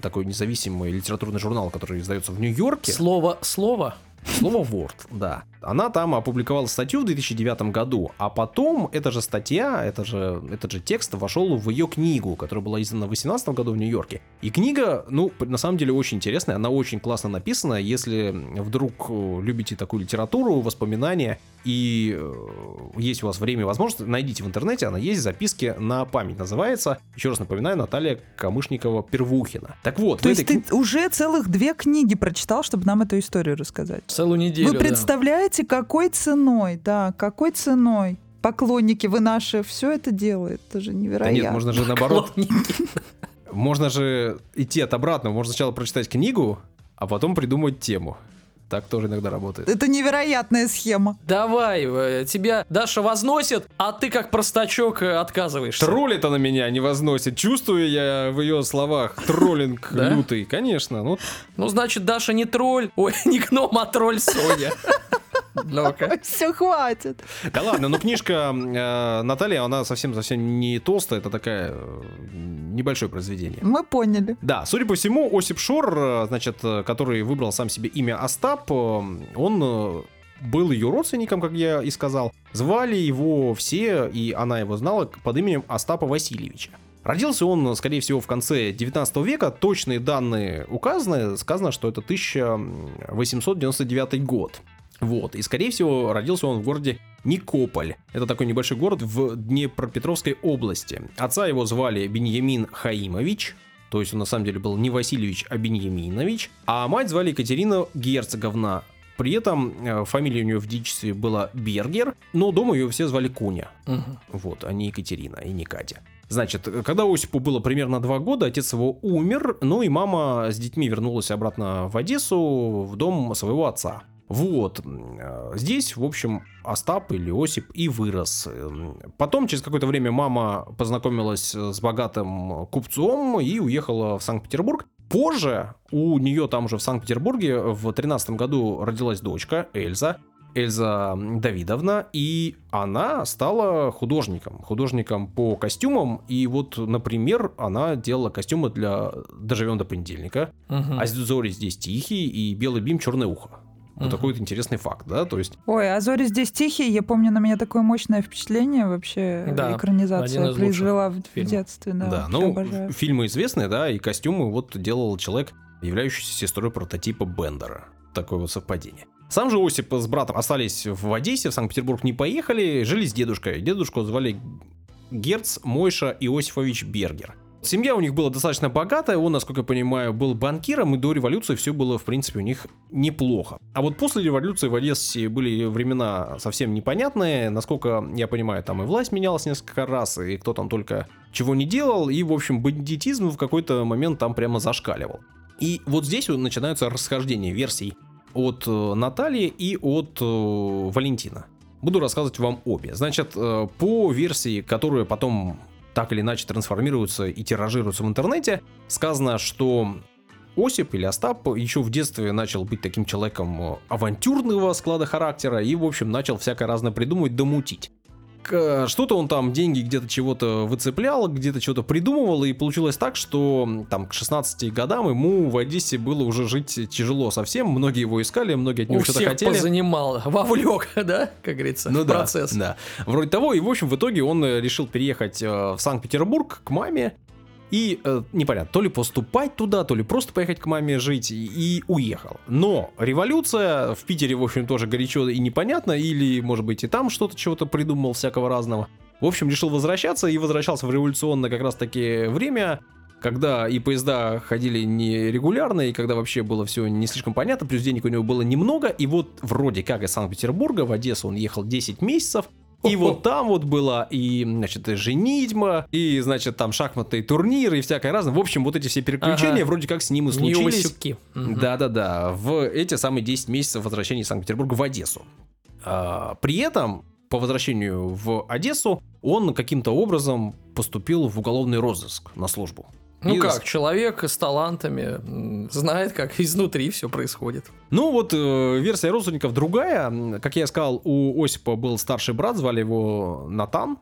такой независимый литературный журнал, который издается в Нью-Йорке. Слово, слово. Слово Word, да. Она там опубликовала статью в 2009 году, а потом эта же статья, это же, этот же текст вошел в ее книгу, которая была издана в 2018 году в Нью-Йорке. И книга, ну, на самом деле очень интересная, она очень классно написана. Если вдруг э, любите такую литературу, воспоминания, и э, есть у вас время и возможность, найдите в интернете, она есть, записки на память называется. Еще раз напоминаю, Наталья Камышникова-Первухина. Так вот, То есть этой ты уже целых две книги прочитал, чтобы нам эту историю рассказать. Целую неделю. Вы да. представляете, какой ценой, да, какой ценой поклонники вы наши все это делают. Это же Да невероятно. нет, можно же наоборот. Можно же идти от обратного. Можно сначала прочитать книгу, а потом придумать тему. Так тоже иногда работает. Это невероятная схема. Давай, э, тебя Даша возносит, а ты как простачок э, отказываешься. Троллит она меня, не возносит. Чувствую я в ее словах троллинг Да? лютый. Конечно. Ну, Ну, значит, Даша не тролль. Ой, <laughs> не гном, а тролль Соня. Ну-ка. <laughs> Все, хватит. да ладно, но книжка э, Наталья, она совсем-совсем не толстая. Это такая э, небольшое произведение. Мы поняли. Да, судя по всему, Осип Шор, э, значит, э, который выбрал сам себе имя Остап, э, он был ее родственником, как я и сказал. Звали его все, и она его знала под именем Остапа Васильевича. Родился он, скорее всего, в конце 19 века. Точные данные указаны. Сказано, что это 1899 год. Вот. И, скорее всего, родился он в городе Никополь. Это такой небольшой город в Днепропетровской области. Отца его звали Беньямин Хаимович. То есть он на самом деле был не Васильевич, а Беньяминович. А мать звали Екатерина Герцоговна. При этом э, фамилия у нее в дичестве была Бергер, но дома ее все звали Куня. Мгм. Вот, а не Екатерина и не Катя. Значит, когда Осипу было примерно два года, отец его умер, ну и мама с детьми вернулась обратно в Одессу, в дом своего отца. Вот. э, Здесь, в общем, Остап или Осип и вырос. Эм, Потом, через какое-то время, мама познакомилась с богатым купцом и уехала в Санкт-Петербург. Позже у нее там же в Санкт-Петербурге в 13 году родилась дочка Эльза. Эльза Давидовна, и она стала художником, художником по костюмам, и вот, например, она делала костюмы для «Доживем до понедельника», Мгм. а зори здесь тихий и белый бим черное ухо. Вот Мгм. такой вот интересный факт, да, то есть Ой, а «Зори здесь тихие», я помню, на меня такое мощное впечатление вообще Да, экранизация произвела в, в детстве. Да, Да, ну, обожаю. фильмы известные, да, и костюмы вот делал человек, являющийся сестрой прототипа Бендера. Такое вот совпадение. Сам же Осип с братом остались в Одессе, в Санкт-Петербург не поехали, жили с дедушкой. Дедушку звали Герц Мойша Иосифович Бергер. Семья у них была достаточно богатая, он, насколько я понимаю, был банкиром, и до революции все было, в принципе, у них неплохо. А вот после революции в Одессе были времена совсем непонятные, насколько я понимаю, там и власть менялась несколько раз, и кто там только чего не делал, и, в общем, бандитизм в какой-то момент там прямо зашкаливал. И вот здесь вот начинаются расхождения версий от э, Натальи и от э, Валентина. Буду рассказывать вам обе. Значит, э, по версии, которая потом так или иначе трансформируется и тиражируется в интернете, сказано, что Осип или Остап еще в детстве начал быть таким человеком э, авантюрного склада характера и, в общем, начал всякое разное придумывать, домутить. К- Что-то он там деньги где-то чего-то выцеплял, где-то что-то придумывал, и получилось так, что там к 16 годам ему в Одессе было уже жить тяжело совсем, многие его искали, многие от него что-то хотели. позанимал, <laughs> вовлек, да, как говорится, Ну в да, процесс. да. Вроде того, и в общем в итоге он э, решил переехать э, в Санкт-Петербург к маме. И э, непонятно, то ли поступать туда, то ли просто поехать к маме жить, и, и уехал. Но революция в Питере, в общем, тоже горячо и непонятно, или, может быть, и там что-то чего-то придумал всякого разного. В общем, решил возвращаться и возвращался в революционное как раз-таки время, когда и поезда ходили нерегулярно, и когда вообще было все не слишком понятно, плюс денег у него было немного, и вот вроде как из Санкт-Петербурга в Одессу он ехал 10 месяцев, и вот там вот была и, значит, и женитьба, и, значит, там шахматные турниры и всякое разное. В общем, вот эти все переключения Ага. вроде как с ним и случились. Да-да-да, в эти самые 10 месяцев возвращения из Санкт-Петербурга в Одессу. А, При этом, по возвращению в Одессу, он каким-то образом поступил в уголовный розыск на службу. Ну И как, человек с талантами знает, как <laughs> изнутри все происходит. Ну вот э, версия родственников другая. Как я сказал, у Осипа был старший брат, звали его Натан.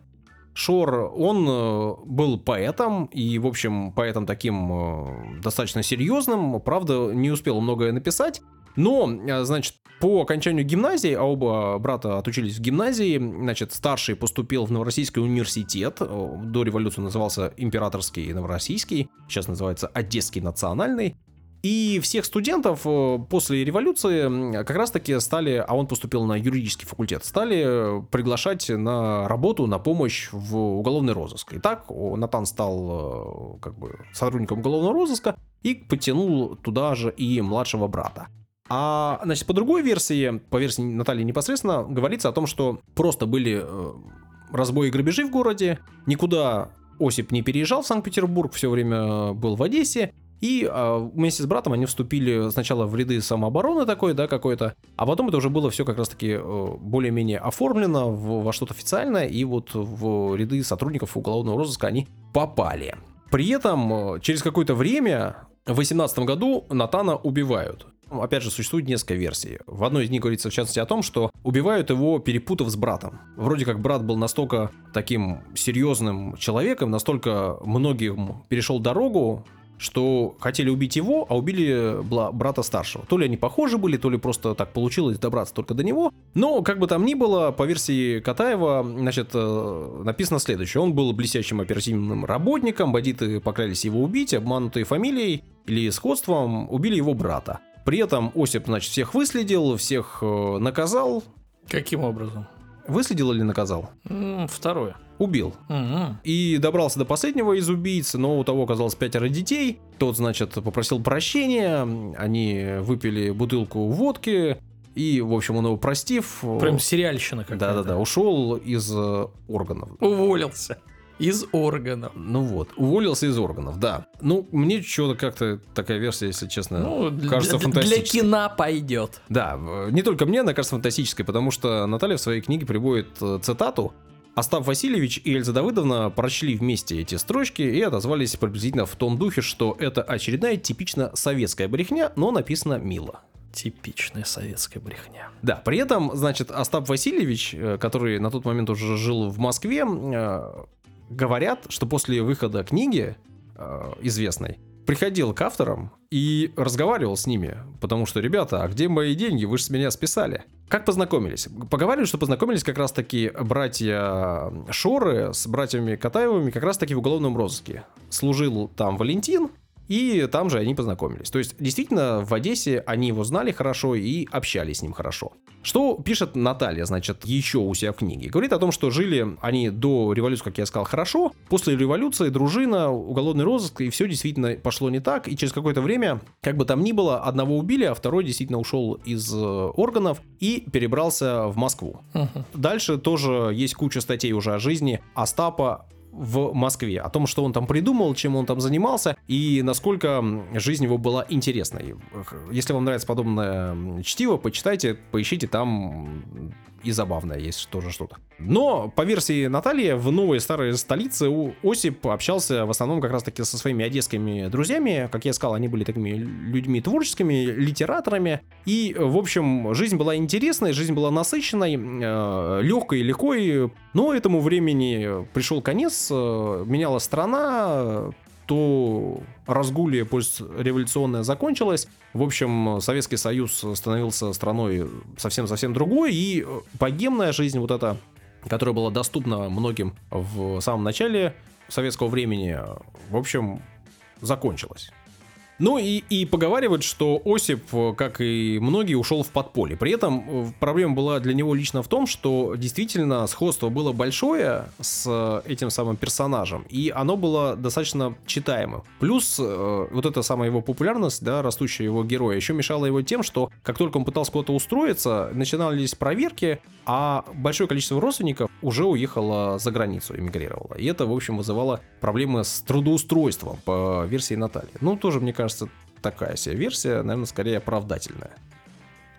Шор, он э, был поэтом, и, в общем, поэтом таким э, достаточно серьезным, правда, не успел многое написать, но, э, значит, по окончанию гимназии, а оба брата отучились в гимназии, значит, старший поступил в Новороссийский университет, э, до революции назывался Императорский Новороссийский, сейчас называется Одесский национальный, и всех студентов э, после революции как раз-таки стали, а он поступил на юридический факультет, стали приглашать на работу, на помощь в уголовный розыск. И так Натан стал как бы сотрудником уголовного розыска и подтянул туда же и младшего брата. А, значит, по другой версии, по версии Натальи непосредственно, говорится о том, что просто были э, разбои и грабежи в городе, никуда Осип не переезжал в Санкт-Петербург, все время был в Одессе, и а, вместе с братом они вступили сначала в ряды самообороны такой, да, какой-то, а потом это уже было все как раз-таки э, более-менее оформлено в- во что-то официальное, и вот в ряды сотрудников уголовного розыска они попали. При этом э, через какое-то время, в 18 году, Натана убивают. Опять же, существует несколько версий. В одной из них говорится, в частности, о том, что убивают его, перепутав с братом. Вроде как брат был настолько таким серьезным человеком, настолько многим перешел дорогу, что хотели убить его, а убили брата старшего. То ли они похожи были, то ли просто так получилось добраться только до него. Но, как бы там ни было, по версии Катаева, значит, э, написано следующее. Он был блестящим оперативным работником, бандиты поклялись его убить, обманутые фамилией или сходством убили его брата. При этом Осип, значит, всех выследил, всех э, наказал. Каким образом? Выследил или наказал? Второе. Убил. Мгм. И добрался до последнего из убийц, но у того оказалось пятеро детей. Тот, значит, попросил прощения, они выпили бутылку водки, и, в общем, он его простив... Прям сериальщина какая-то. Да-да-да, ушел из э, органов. Уволился. Из органов. Ну вот, уволился из органов, да. Ну, мне что-то как-то такая версия, если честно, Ну, для- кажется для, фантастической. кино пойдет. Да, не только мне она кажется фантастической, потому что Наталья в своей книге приводит э, цитату. Остап Васильевич и Эльза Давыдовна прочли вместе эти строчки и отозвались приблизительно в том духе, что это очередная типично советская брехня, но написано мило. Типичная советская брехня. Да, при этом, значит, Остап Васильевич, э, который на тот момент уже жил в Москве, э, говорят, что после выхода книги э, известной приходил к авторам и разговаривал с ними, потому что, ребята, а где мои деньги? Вы же с меня списали. Как познакомились? Поговаривают, что познакомились как раз-таки братья Шоры с братьями Катаевыми как раз-таки в уголовном розыске. Служил там Валентин, и там же они познакомились. То есть, действительно, в Одессе они его знали хорошо и общались с ним хорошо. Что пишет Наталья, значит, еще у себя в книге? Говорит о том, что жили они до революции, как я сказал, хорошо. После революции дружина, уголовный розыск, и все действительно пошло не так. И через какое-то время, как бы там ни было, одного убили, а второй действительно ушел из э, органов и перебрался в Москву. Мгм. Дальше тоже есть куча статей уже о жизни Остапа в Москве, о том, что он там придумал, чем он там занимался и насколько жизнь его была интересной. Если вам нравится подобное чтиво, почитайте, поищите, там и забавное есть тоже что-то. Но, по версии Натальи, в новой старой столице у Осип общался в основном как раз-таки со своими одесскими друзьями. Как я сказал, они были такими людьми творческими, литераторами. И, в общем, жизнь была интересной, жизнь была насыщенной, э, легкой, легкой. Но этому времени пришел конец, э, менялась страна, то разгулье постреволюционное закончилось. В общем, Советский Союз становился страной совсем-совсем другой, и э, богемная жизнь вот эта, которая была доступна многим в самом начале советского времени, в общем, закончилась. Ну и, и поговаривают, что Осип, э, как и многие, ушел в подполье. При этом э, проблема была для него лично в том, что действительно сходство было большое с э, этим самым персонажем, и оно было достаточно читаемым. Плюс э, вот эта самая его популярность, да, растущая его героя, еще мешала его тем, что как только он пытался куда-то устроиться, начинались проверки, а большое количество родственников уже уехало за границу, эмигрировало. И это, в общем, вызывало проблемы с трудоустройством по версии Натальи. Ну, тоже, мне кажется, такая себе версия, наверное, скорее оправдательная.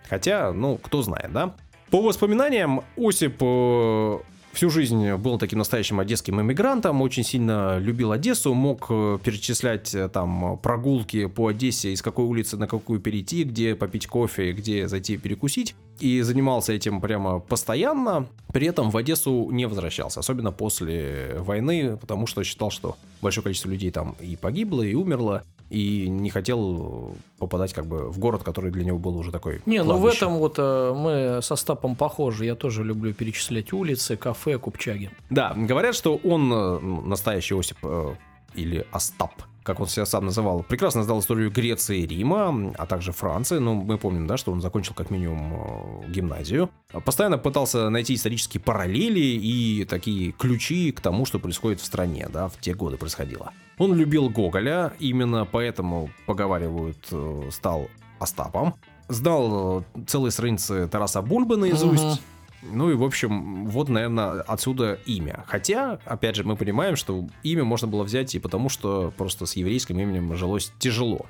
Хотя, ну, кто знает, да? По воспоминаниям, Осип э, всю жизнь был таким настоящим одесским иммигрантом, очень сильно любил Одессу, мог э, перечислять э, там прогулки по Одессе, из какой улицы на какую перейти, где попить кофе, где зайти перекусить. И занимался этим прямо постоянно, при этом в Одессу не возвращался, особенно после войны, потому что считал, что большое количество людей там и погибло, и умерло, и не хотел попадать как бы в город, который для него был уже такой. Не, ну в кладбище. этом вот э, мы со Стапом похожи. Я тоже люблю перечислять улицы, кафе, купчаги. Да, говорят, что он э, настоящий Осип э, или Остап, как он себя сам называл, прекрасно знал историю Греции и Рима, а также Франции. Ну, мы помним, да, что он закончил как минимум э, гимназию. Постоянно пытался найти исторические параллели и такие ключи к тому, что происходит в стране, да, в те годы происходило. Он любил Гоголя, именно поэтому, поговаривают, э, стал Остапом. Знал э, целые страницы Тараса Бульбы наизусть. Мгм. Ну и, в общем, вот, наверное, отсюда имя. Хотя, опять же, мы понимаем, что имя можно было взять и потому, что просто с еврейским именем жилось тяжело.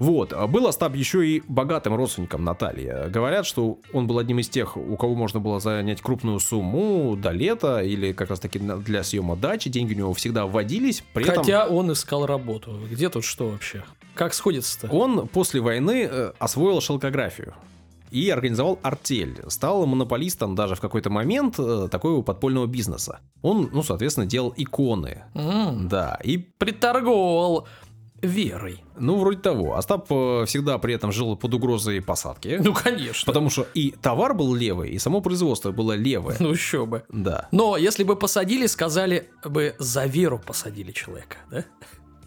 Вот, а был Остап еще и богатым родственником Натальи. Говорят, что он был одним из тех, у кого можно было занять крупную сумму до лета или как раз таки для съема дачи. Деньги у него всегда вводились. При этом Хотя он искал работу. Где тут что вообще? Как сходится-то? он после войны э, освоил шелкографию и организовал артель. Стал монополистом даже в какой-то момент э, такого подпольного бизнеса. Он, ну, соответственно, делал иконы. М, Да, и Приторговал верой. ну, вроде того. Остап э, всегда при этом жил под угрозой посадки. Ну, конечно. Потому что и товар был левый, и само производство было левое. Ну, еще бы. Да. Но если бы посадили, сказали бы, за веру посадили человека, да?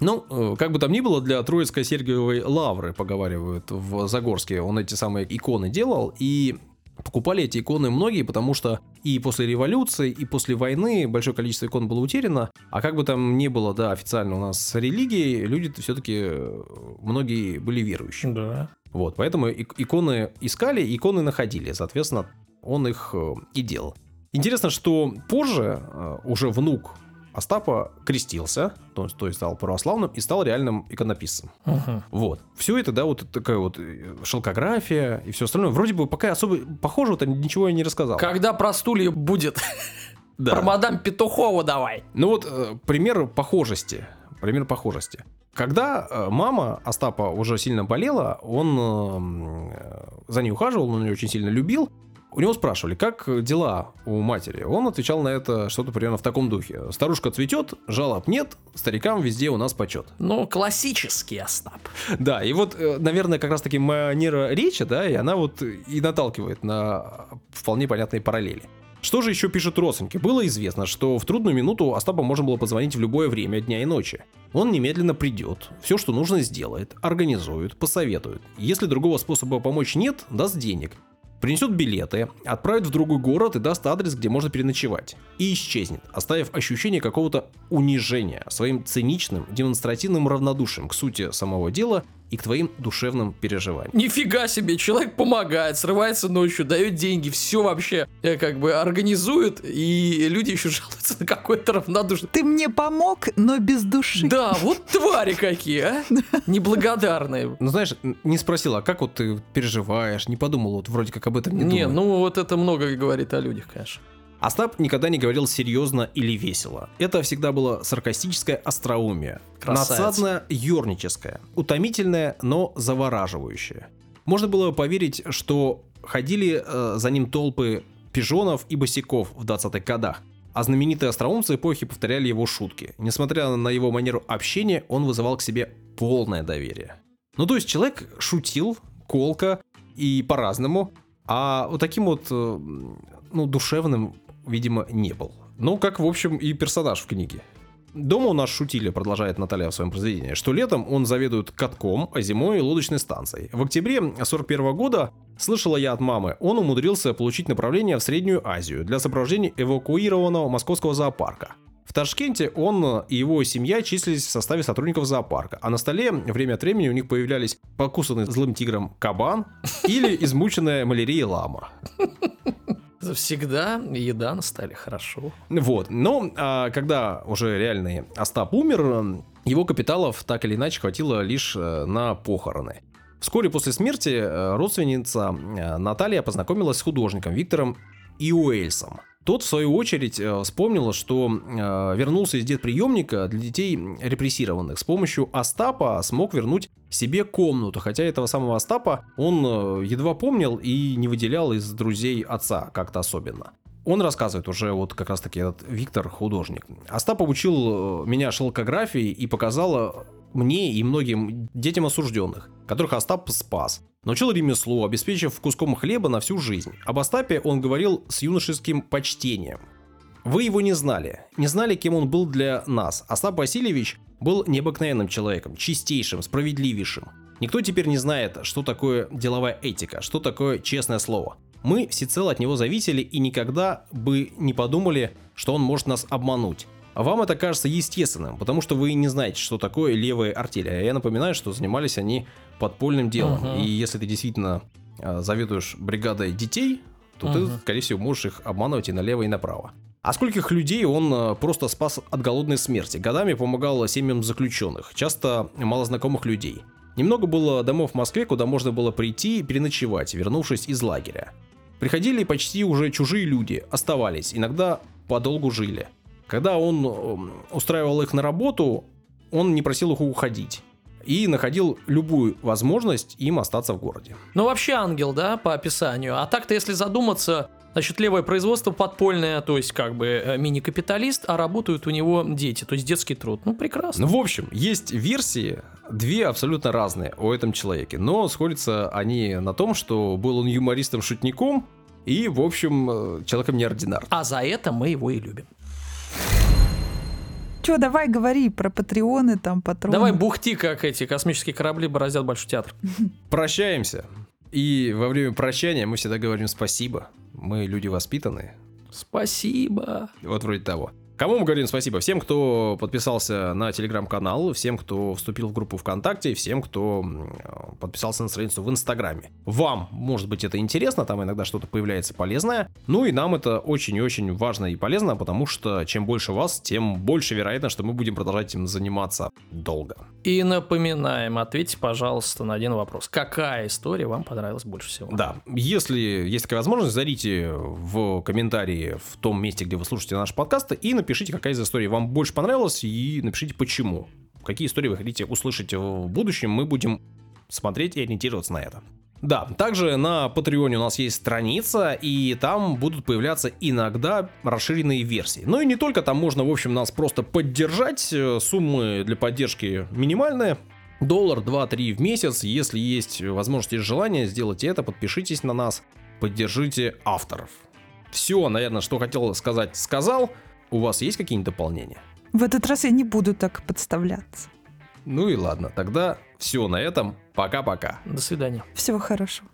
Ну, э, как бы там ни было, для Троицкой Сергиевой лавры, поговаривают, в Загорске он эти самые иконы делал, и покупали эти иконы многие, потому что и после революции, и после войны большое количество икон было утеряно, а как бы там ни было, да, официально у нас с религией, люди все-таки многие были верующими. Да. Вот, поэтому ик- иконы искали, иконы находили, соответственно, он их э, и делал. Интересно, что позже э, уже внук Остапа крестился, то есть, то есть стал православным и стал реальным иконописцем. Вот. Все это, да, вот такая вот э, шелкография и все остальное. Вроде бы пока особо похожего-то ничего я не рассказал. Когда про стулья будет? Да. Про мадам Петухову давай. Ну вот э, пример похожести. Пример похожести. Когда э, мама Остапа уже сильно болела, он за ней ухаживал, он ее очень сильно любил. У него спрашивали, как дела у матери. Он отвечал на это что-то примерно в таком духе. Старушка цветет, жалоб нет, старикам везде у нас почет. Ну, классический Остап. Да, и вот, э, наверное, как раз-таки манера речи, да, и она вот и наталкивает на вполне понятные параллели. Что же еще пишут родственники? Было известно, что в трудную минуту Остапа можно было позвонить в любое время дня и ночи. Он немедленно придет, все, что нужно, сделает, организует, посоветует. Если другого способа помочь нет, даст денег. Принесет билеты, отправит в другой город и даст адрес, где можно переночевать. И исчезнет, оставив ощущение какого-то унижения своим циничным, демонстративным равнодушием к сути самого дела и к твоим душевным переживаниям. Нифига себе, человек помогает, срывается ночью, дает деньги, все вообще э, как бы организует, и люди еще жалуются на какой-то равнодушный. Ты мне помог, но без души. Да, вот твари какие, а? <laughs> Неблагодарные. Ну, знаешь, не спросила, а как вот ты переживаешь, не подумал, вот вроде как об этом не, Не, думаю. ну вот это много говорит о людях, конечно. Остап никогда не говорил серьезно или весело. Это всегда было саркастическое остроумие. Красавец. Надсадно юрническое. Утомительное, но завораживающее. Можно было поверить, что ходили э, за ним толпы пижонов и босиков в 20-х годах. А знаменитые остроумцы эпохи повторяли его шутки. Несмотря на его манеру общения, он вызывал к себе полное доверие. Ну, то есть человек шутил, колко и по-разному, а вот таким вот, э, ну, душевным, видимо, не был. Ну, как, в общем, и персонаж в книге. Дома у нас шутили, продолжает Наталья в своем произведении, что летом он заведует катком, а зимой лодочной станцией. В октябре 41 года, слышала я от мамы, он умудрился получить направление в Среднюю Азию для сопровождения эвакуированного московского зоопарка. В Ташкенте он и его семья числились в составе сотрудников зоопарка, а на столе время от времени у них появлялись покусанный злым тигром кабан или измученная малярией лама. Всегда еда на столе, хорошо. Вот, но а, когда уже реальный Остап умер, его капиталов так или иначе хватило лишь э, на похороны. Вскоре после смерти э, родственница э, Наталья познакомилась с художником Виктором Иуэльсом – тот, в свою очередь, э, вспомнил, что э, вернулся из детприемника для детей репрессированных. С помощью Остапа смог вернуть себе комнату, хотя этого самого Остапа он э, едва помнил и не выделял из друзей отца как-то особенно. Он рассказывает уже вот как раз таки этот Виктор художник. Остап обучил меня шелкографии и показал мне и многим детям осужденных, которых Остап спас. Научил ремеслу, обеспечив куском хлеба на всю жизнь. Об Остапе он говорил с юношеским почтением. Вы его не знали, не знали, кем он был для нас. Остап Васильевич был необыкновенным человеком, чистейшим, справедливейшим. Никто теперь не знает, что такое деловая этика, что такое честное слово. Мы всецело от него зависели и никогда бы не подумали, что он может нас обмануть. Вам это кажется естественным, потому что вы не знаете, что такое левые артели. А я напоминаю, что занимались они подпольным делом. Uh-huh. И если ты действительно э, заведуешь бригадой детей, то uh-huh. ты, скорее всего, можешь их обманывать и налево, и направо. А скольких людей он э, просто спас от голодной смерти, годами помогал семьям заключенных, часто малознакомых людей. Немного было домов в Москве, куда можно было прийти и переночевать, вернувшись из лагеря. Приходили почти уже чужие люди, оставались, иногда подолгу жили. Когда он э, устраивал их на работу, он не просил их уходить и находил любую возможность им остаться в городе. Ну, вообще ангел, да, по описанию. А так-то, если задуматься, Значит, левое производство подпольное, то есть как бы э, мини-капиталист, а работают у него дети, то есть детский труд. Ну, прекрасно. Ну, в общем, есть версии, две абсолютно разные о этом человеке, но сходятся они на том, что был он юмористом-шутником и, в общем, э, человеком неординарным. А за это мы его и любим. Че, давай говори про патреоны, там, патроны. Давай бухти, как эти космические корабли бороздят Большой театр. <laughs> Прощаемся. И во время прощания мы всегда говорим спасибо. Мы люди воспитанные. Спасибо. Вот вроде того. Кому мы говорим спасибо? Всем, кто подписался на телеграм-канал, всем, кто вступил в группу ВКонтакте, всем, кто подписался на страницу в Инстаграме. Вам, может быть, это интересно, там иногда что-то появляется полезное. Ну и нам это очень и очень важно и полезно, потому что чем больше вас, тем больше вероятно, что мы будем продолжать этим заниматься долго. И напоминаем, ответьте, пожалуйста, на один вопрос. Какая история вам понравилась больше всего? Да, если есть такая возможность, зайдите в комментарии в том месте, где вы слушаете наш подкаст, и напишите, какая из историй вам больше понравилась, и напишите почему. Какие истории вы хотите услышать в будущем, мы будем смотреть и ориентироваться на это. Да, также на Патреоне у нас есть страница, и там будут появляться иногда расширенные версии. Ну и не только, там можно, в общем, нас просто поддержать. Э, суммы для поддержки минимальные. Доллар, 2-3 в месяц. Если есть возможность и желание, сделайте это, подпишитесь на нас, поддержите авторов. Все, наверное, что хотел сказать, сказал. У вас есть какие-нибудь дополнения? В этот раз я не буду так подставляться. Ну и ладно, тогда все на этом. Пока-пока. До свидания. Всего хорошего.